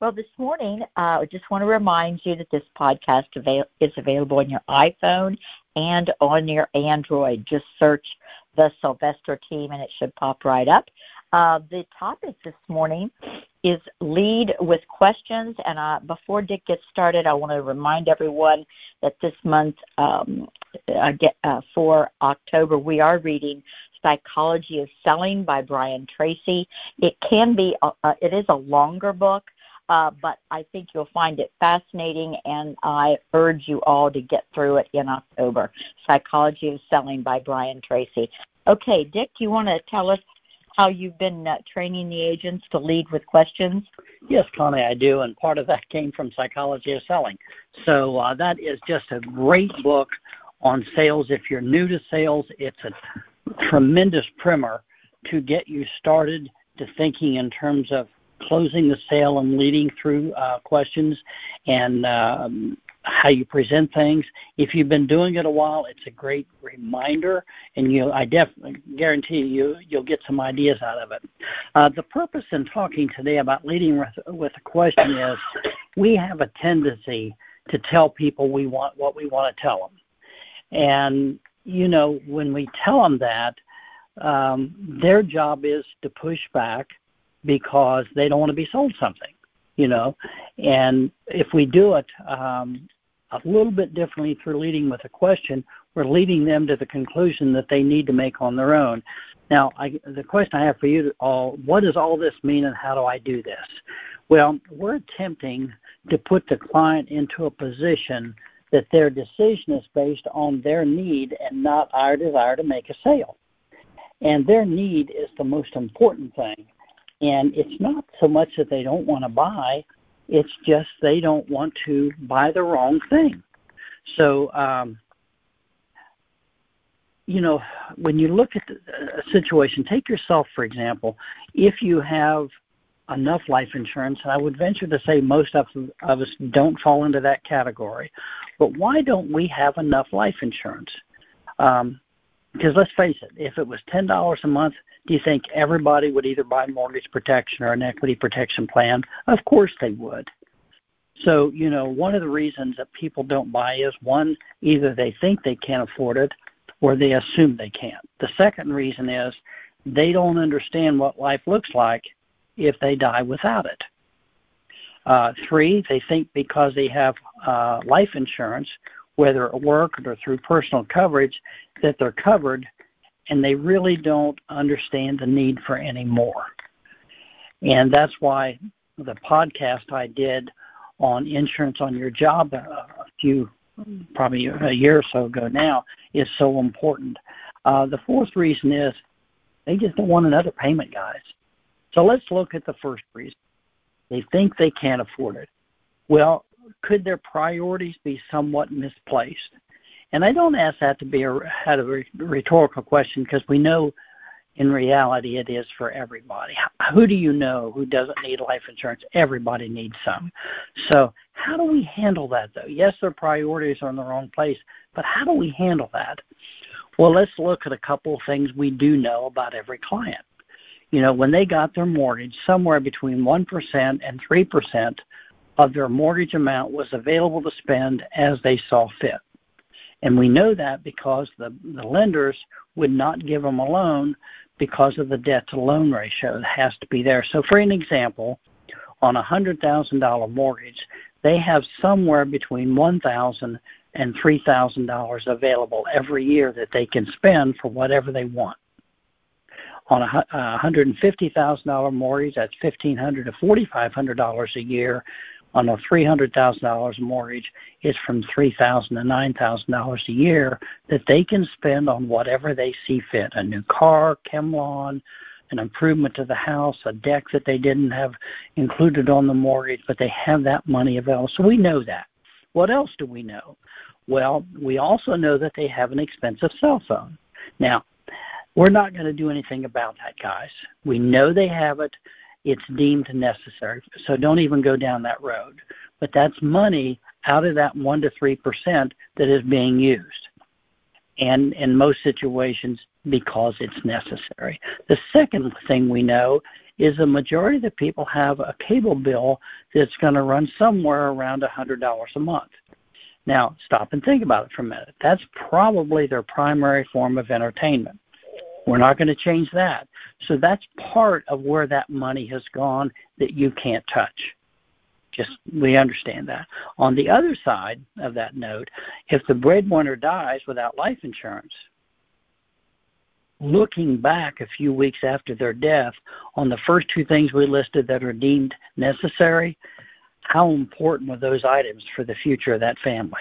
Well, this morning, uh, I just want to remind you that this podcast avail- is available on your iPhone and on your Android. Just search the Sylvester team and it should pop right up. Uh, the topic this morning is lead with questions. And uh, before Dick gets started, I want to remind everyone that this month um, get, uh, for October, we are reading Psychology of Selling by Brian Tracy. It can be, uh, it is a longer book. Uh, but I think you'll find it fascinating, and I urge you all to get through it in October. Psychology of Selling by Brian Tracy. Okay, Dick, do you want to tell us how you've been uh, training the agents to lead with questions? Yes, Connie, I do, and part of that came from Psychology of Selling. So uh, that is just a great book on sales. If you're new to sales, it's a tremendous primer to get you started to thinking in terms of closing the sale and leading through uh, questions and um, how you present things. If you've been doing it a while, it's a great reminder, and you, I definitely guarantee you, you'll get some ideas out of it. Uh, the purpose in talking today about leading with, with a question is we have a tendency to tell people we want what we want to tell them, and you know when we tell them that, um, their job is to push back because they don't want to be sold something you know. And if we do it um, a little bit differently through leading with a question, we're leading them to the conclusion that they need to make on their own. Now, I, the question I have for you all, what does all this mean and how do I do this? Well, we're attempting to put the client into a position that their decision is based on their need and not our desire to make a sale. And their need is the most important thing. And it's not so much that they don't want to buy, it's just they don't want to buy the wrong thing. So, um, you know, when you look at a situation, take yourself, for example, if you have enough life insurance, and I would venture to say most of, of us don't fall into that category, but why don't we have enough life insurance? Um, because let's face it, if it was $10 a month, do you think everybody would either buy mortgage protection or an equity protection plan? Of course they would. So, you know, one of the reasons that people don't buy is one, either they think they can't afford it or they assume they can't. The second reason is they don't understand what life looks like if they die without it. Uh, three, they think because they have uh, life insurance, whether at work or through personal coverage, that they're covered and they really don't understand the need for any more. And that's why the podcast I did on insurance on your job a few, probably a year or so ago now, is so important. Uh, the fourth reason is they just don't want another payment, guys. So let's look at the first reason. They think they can't afford it. Well, could their priorities be somewhat misplaced? And I don't ask that to be a, had a rhetorical question because we know in reality it is for everybody. Who do you know who doesn't need life insurance? Everybody needs some. So how do we handle that though? Yes, their priorities are in the wrong place, but how do we handle that? Well, let's look at a couple of things we do know about every client. You know, when they got their mortgage, somewhere between 1% and 3% of their mortgage amount was available to spend as they saw fit. And we know that because the, the lenders would not give them a loan because of the debt to loan ratio that has to be there. So, for an example, on a $100,000 mortgage, they have somewhere between $1,000 and $3,000 available every year that they can spend for whatever they want. On a $150,000 mortgage, that's 1,500 to $4,500 a year on a $300,000 mortgage is from 3,000 to $9,000 a year that they can spend on whatever they see fit a new car, ChemLawn, an improvement to the house, a deck that they didn't have included on the mortgage, but they have that money available. So we know that. What else do we know? Well, we also know that they have an expensive cell phone. Now, we're not going to do anything about that, guys. We know they have it it's deemed necessary. So don't even go down that road. But that's money out of that 1 to 3% that is being used. And in most situations, because it's necessary. The second thing we know is the majority of the people have a cable bill that's going to run somewhere around $100 a month. Now, stop and think about it for a minute. That's probably their primary form of entertainment. We're not going to change that. So that's part of where that money has gone that you can't touch. Just we understand that. On the other side of that note, if the breadwinner dies without life insurance, looking back a few weeks after their death on the first two things we listed that are deemed necessary, how important were those items for the future of that family?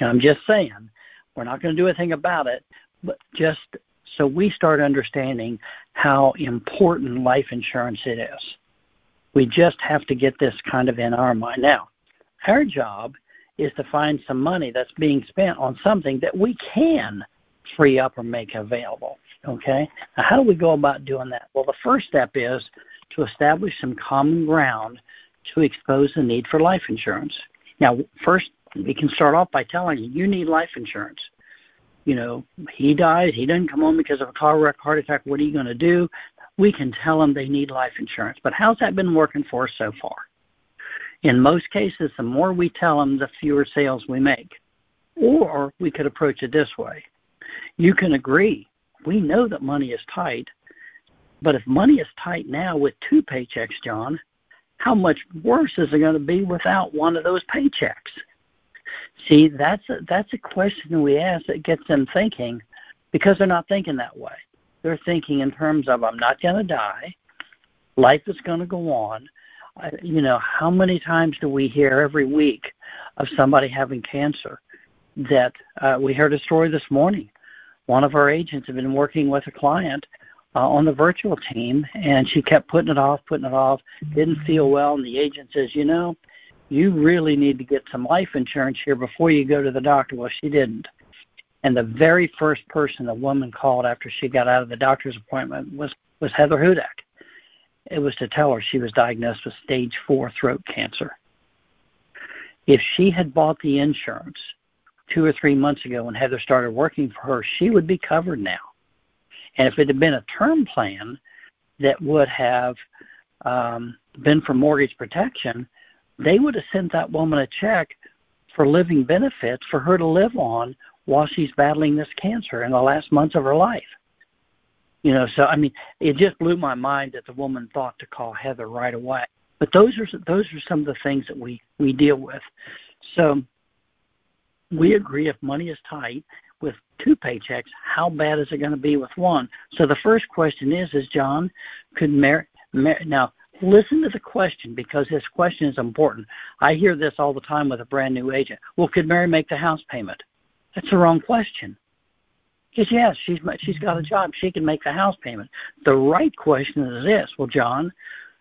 And I'm just saying, we're not going to do anything about it, but just so we start understanding how important life insurance it is. We just have to get this kind of in our mind. Now, our job is to find some money that's being spent on something that we can free up or make available. Okay? Now, how do we go about doing that? Well, the first step is to establish some common ground to expose the need for life insurance. Now, first, we can start off by telling you, you need life insurance. You know, he dies, he doesn't come home because of a car wreck, heart attack, what are you going to do? We can tell them they need life insurance. But how's that been working for us so far? In most cases, the more we tell them, the fewer sales we make. Or we could approach it this way. You can agree we know that money is tight, but if money is tight now with two paychecks, John, how much worse is it going to be without one of those paychecks? See, that's a, that's a question we ask that gets them thinking because they're not thinking that way. They're thinking in terms of I'm not going to die, life is going to go on. I, you know, how many times do we hear every week of somebody having cancer? That uh, we heard a story this morning one of our agents had been working with a client uh, on the virtual team, and she kept putting it off, putting it off, didn't feel well, and the agent says, you know, you really need to get some life insurance here before you go to the doctor. Well, she didn't. And the very first person the woman called after she got out of the doctor's appointment was, was Heather Hudak. It was to tell her she was diagnosed with stage four throat cancer. If she had bought the insurance two or three months ago when Heather started working for her, she would be covered now. And if it had been a term plan that would have um, been for mortgage protection, they would have sent that woman a check for living benefits for her to live on while she's battling this cancer in the last months of her life. You know, so I mean, it just blew my mind that the woman thought to call Heather right away. But those are those are some of the things that we we deal with. So we agree if money is tight with two paychecks, how bad is it going to be with one? So the first question is, is John, could Mary, Mary now listen to the question because this question is important. I hear this all the time with a brand new agent. Well, could Mary make the house payment? That's the wrong question. Because yes, she's she's got a job, she can make the house payment. The right question is this: Well, John,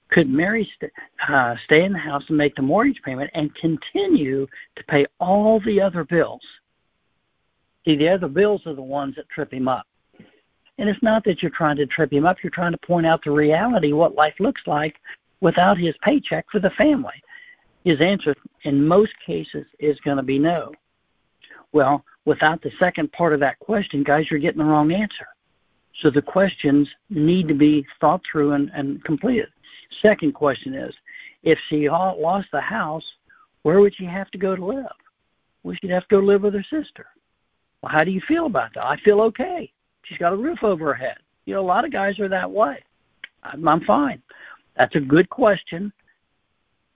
could Mary st- uh, stay in the house and make the mortgage payment and continue to pay all the other bills? See, the other bills are the ones that trip him up. And it's not that you're trying to trip him up, you're trying to point out the reality, what life looks like without his paycheck for the family. His answer, in most cases, is going to be no. Well, without the second part of that question, guys, you're getting the wrong answer. So the questions need to be thought through and, and completed. Second question is, if she lost the house, where would she have to go to live? Well, she'd have to go live with her sister. Well, how do you feel about that? I feel okay. She's got a roof over her head. You know, a lot of guys are that way. I'm, I'm fine. That's a good question,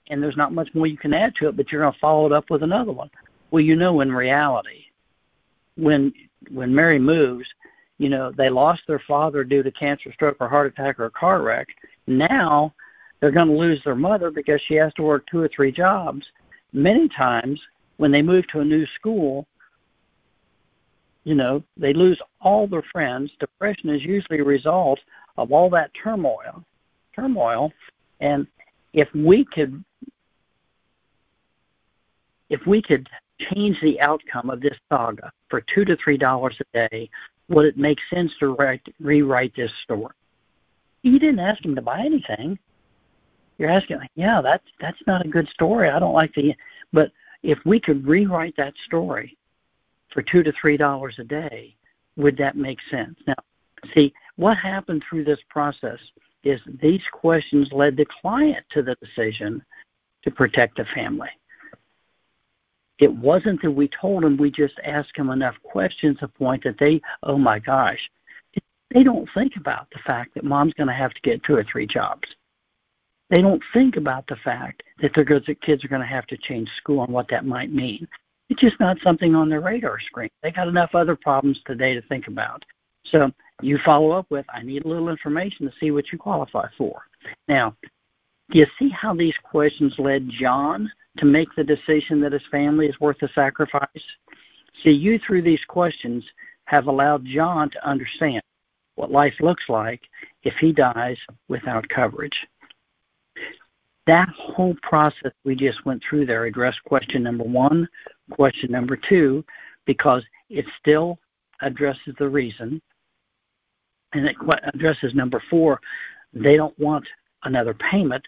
and there's not much more you can add to it, but you're going to follow it up with another one. Well, you know, in reality, when when Mary moves, you know, they lost their father due to cancer, stroke, or heart attack or a car wreck. Now they're going to lose their mother because she has to work two or three jobs. Many times when they move to a new school, you know, they lose all their friends. Depression is usually a result of all that turmoil. Turmoil, and if we could, if we could change the outcome of this saga for two to three dollars a day, would it make sense to write, rewrite this story? You didn't ask him to buy anything you're asking, yeah, that's that's not a good story. I don't like the, but if we could rewrite that story for two to three dollars a day, would that make sense? Now, see what happened through this process is these questions led the client to the decision to protect the family. It wasn't that we told them, we just asked them enough questions to point that they, oh my gosh, they don't think about the fact that mom's going to have to get two or three jobs. They don't think about the fact that their kids are going to have to change school and what that might mean. It's just not something on their radar screen. They got enough other problems today to think about. So you follow up with, I need a little information to see what you qualify for. Now, do you see how these questions led John to make the decision that his family is worth the sacrifice? See, you through these questions have allowed John to understand what life looks like if he dies without coverage. That whole process we just went through there addressed question number one, question number two, because it still addresses the reason, and it addresses number four, they don't want another payment.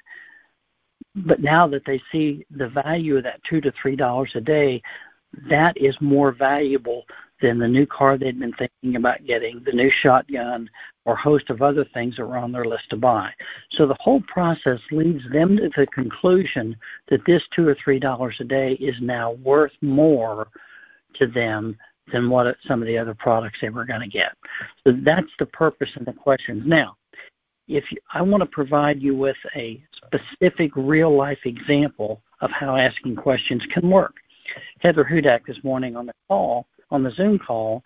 But now that they see the value of that two to three dollars a day, that is more valuable than the new car they'd been thinking about getting, the new shotgun, or host of other things that were on their list to buy. So the whole process leads them to the conclusion that this two or three dollars a day is now worth more to them than what some of the other products they were going to get. So that's the purpose of the questions. Now, if you, I want to provide you with a specific real life example of how asking questions can work. Heather Hudak this morning on the call, on the Zoom call,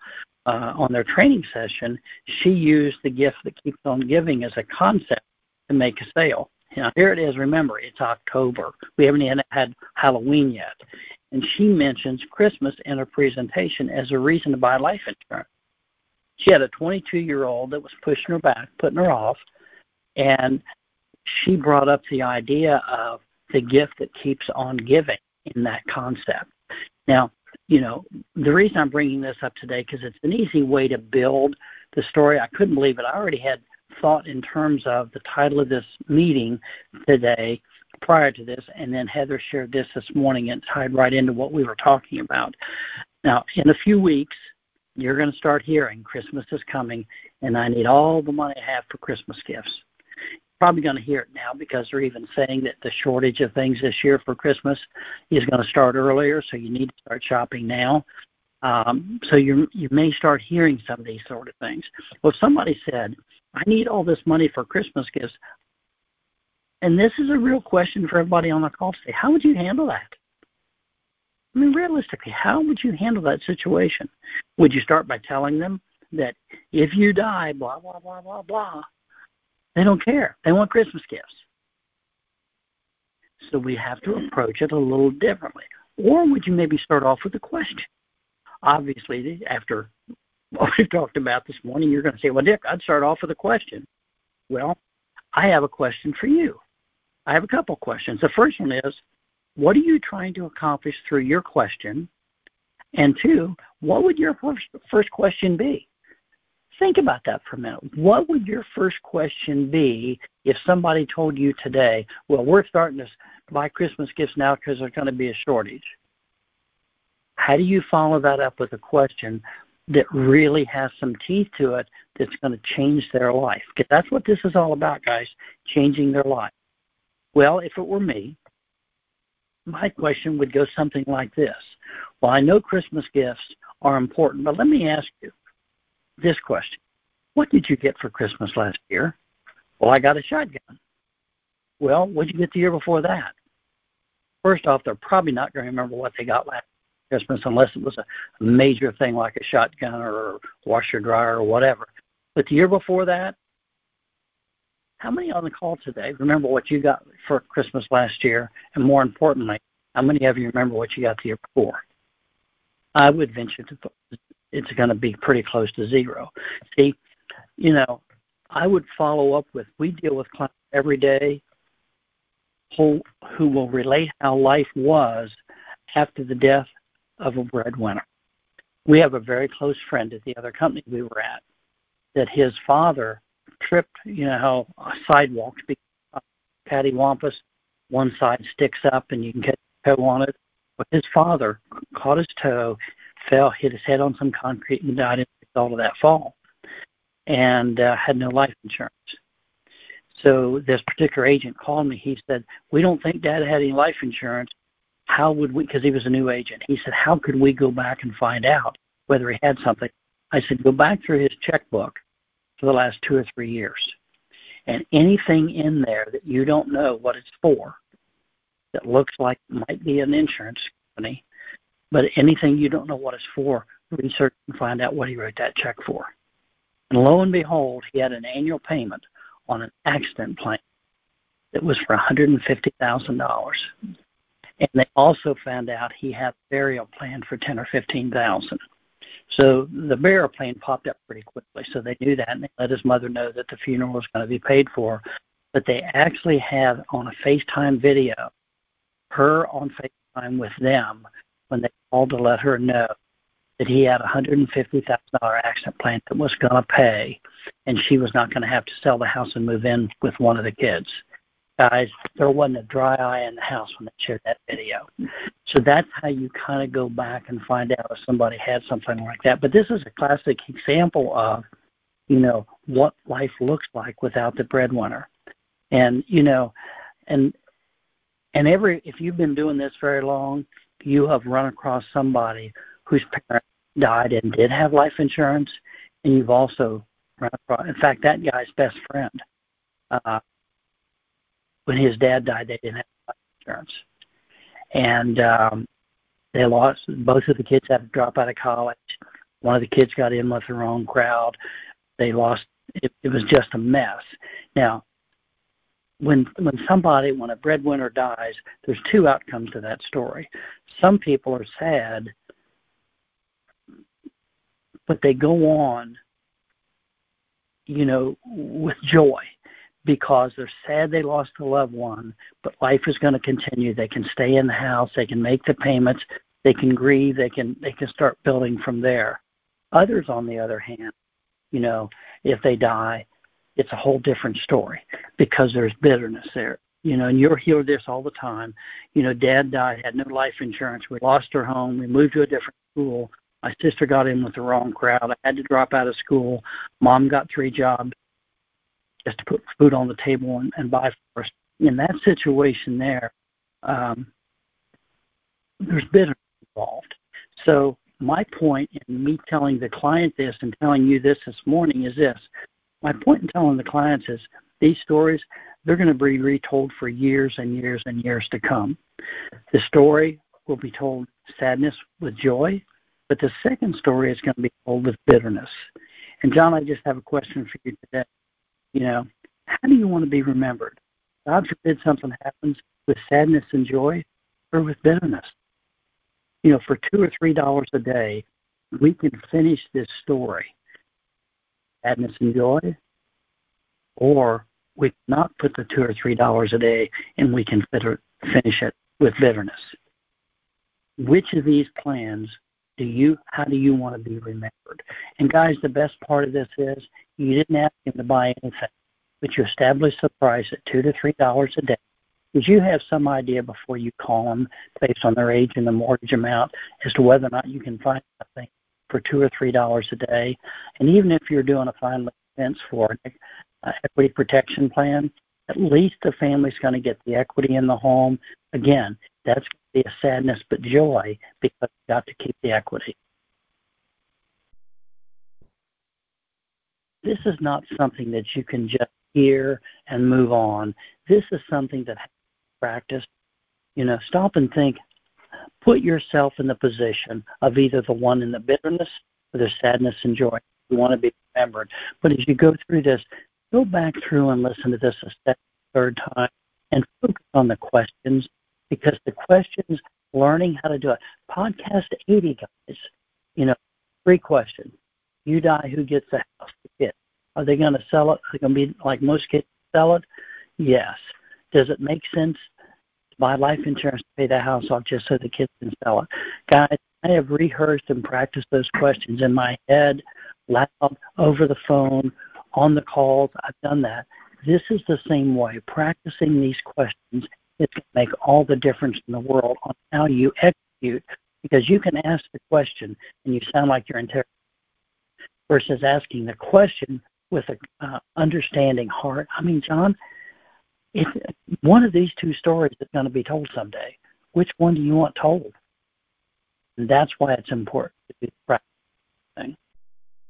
uh, on their training session, she used the gift that keeps on giving as a concept to make a sale. Now here it is. Remember, it's October. We haven't even had Halloween yet, and she mentions Christmas in her presentation as a reason to buy life insurance. She had a 22 year old that was pushing her back, putting her off, and she brought up the idea of the gift that keeps on giving in that concept. Now, you know, the reason I'm bringing this up today because it's an easy way to build the story. I couldn't believe it. I already had thought in terms of the title of this meeting today prior to this, and then Heather shared this this morning and tied right into what we were talking about. Now, in a few weeks, you're going to start hearing Christmas is coming, and I need all the money I have for Christmas gifts probably going to hear it now because they're even saying that the shortage of things this year for Christmas is going to start earlier, so you need to start shopping now. Um, so you you may start hearing some of these sort of things. Well, if somebody said, "I need all this money for Christmas gifts," and this is a real question for everybody on the call today, how would you handle that? I mean, realistically, how would you handle that situation? Would you start by telling them that if you die, blah blah blah blah blah, they don't care. They want Christmas gifts. So we have to approach it a little differently. Or would you maybe start off with a question? Obviously, after what we've talked about this morning, you're going to say, well, Dick, I'd start off with a question. Well, I have a question for you. I have a couple questions. The first one is, what are you trying to accomplish through your question? And two, what would your first, first question be? Think about that for a minute. What would your first question be if somebody told you today, well, we're starting to buy Christmas gifts now because there's going to be a shortage? How do you follow that up with a question that really has some teeth to it that's going to change their life? Because that's what this is all about, guys, changing their life. Well, if it were me, my question would go something like this. Well, I know Christmas gifts are important, but let me ask you, this question. What did you get for Christmas last year? Well, I got a shotgun. Well, what did you get the year before that? First off, they're probably not going to remember what they got last Christmas unless it was a major thing like a shotgun or washer dryer or whatever. But the year before that, how many on the call today remember what you got for Christmas last year? And more importantly, how many of you remember what you got the year before? I would venture to it's going to be pretty close to zero. See, you know, I would follow up with we deal with clients every day who who will relate how life was after the death of a breadwinner. We have a very close friend at the other company we were at that his father tripped, you know, how sidewalks uh, patty wampus, one side sticks up and you can get a toe on it. But his father caught his toe fell, hit his head on some concrete, and died as a result of that fall, and uh, had no life insurance. So this particular agent called me. He said, "We don't think Dad had any life insurance. How would we?" Because he was a new agent. He said, "How could we go back and find out whether he had something?" I said, "Go back through his checkbook for the last two or three years, and anything in there that you don't know what it's for, that looks like it might be an insurance company, but anything you don't know what it's for, research and find out what he wrote that check for." And lo and behold, he had an annual payment on an accident plan that was for $150,000. And they also found out he had a burial plan for ten or fifteen thousand. So the burial plan popped up pretty quickly. So they knew that and they let his mother know that the funeral was going to be paid for. But they actually had on a FaceTime video her on FaceTime with them when they called to let her know that he had a $150,000 accident plan that was going to pay, and she was not going to have to sell the house and move in with one of the kids. Guys, there wasn't a dry eye in the house when they shared that video. So that's how you kind of go back and find out if somebody had something like that. But this is a classic example of, you know, what life looks like without the breadwinner. And, you know, and and every if you've been doing this very long, you have run across somebody whose parent died and did have life insurance, and you've also run across. In fact, that guy's best friend, uh, when his dad died, they didn't have life insurance, and um, they lost. Both of the kids had to drop out of college. One of the kids got in with the wrong crowd. They lost. It, it was just a mess. Now, when when somebody when a breadwinner dies, there's two outcomes to that story. Some people are sad but they go on, you know, with joy because they're sad they lost a loved one, but life is going to continue. They can stay in the house, they can make the payments, they can grieve, they can they can start building from there. Others, on the other hand, you know, if they die, it's a whole different story because there's bitterness there. You know, and you'll hear this all the time. You know, dad died, had no life insurance. We lost our home. We moved to a different school. My sister got in with the wrong crowd. I had to drop out of school. Mom got three jobs just to put food on the table and, and buy for us. In that situation there, um, there's bitterness involved. So my point in me telling the client this and telling you this this morning is this. My point in telling the clients is these stories, they're going to be retold for years and years and years to come. The story will be told sadness with joy, but the second story is going to be told with bitterness. And John, I just have a question for you today. You know, how do you want to be remembered? God forbid something happens with sadness and joy or with bitterness. You know, for two or three dollars a day, we can finish this story, sadness and joy, or we cannot put the two or three dollars a day and we can finish it with bitterness. Which of these plans do you how do you want to be remembered? And guys, the best part of this is you didn't ask him to buy anything, but you established the price at two to three dollars a day. Did you have some idea before you call them, based on their age and the mortgage amount, as to whether or not you can find something for two or three dollars a day? And even if you're doing a final expense for uh, equity protection plan, at least the family's going to get the equity in the home. Again, that's going to be a sadness but joy because you got to keep the equity. This is not something that you can just hear and move on. This is something that has to practice. You know, stop and think. Put yourself in the position of either the one in the bitterness or the sadness and joy. You want to be remembered. But as you go through this, go back through and listen to this a second, third time, and focus on the questions because the questions, learning how to do it. Podcast 80, guys, you know, three questions. You die, who gets the house? The. Are they going to sell it? Are they going to be like most kids sell it? Yes. Does it make sense to buy life insurance to pay the house off just so the kids can sell it? Guys, I have rehearsed and practiced those questions in my head, loud, over the phone, on the calls. I've done that. This is the same way. Practicing these questions it's going to make all the difference in the world on how you execute because you can ask the question and you sound like you're interrogating versus asking the question with a uh, understanding heart. I mean, John, if one of these two stories is going to be told someday, which one do you want told? And that's why it's important to be practice.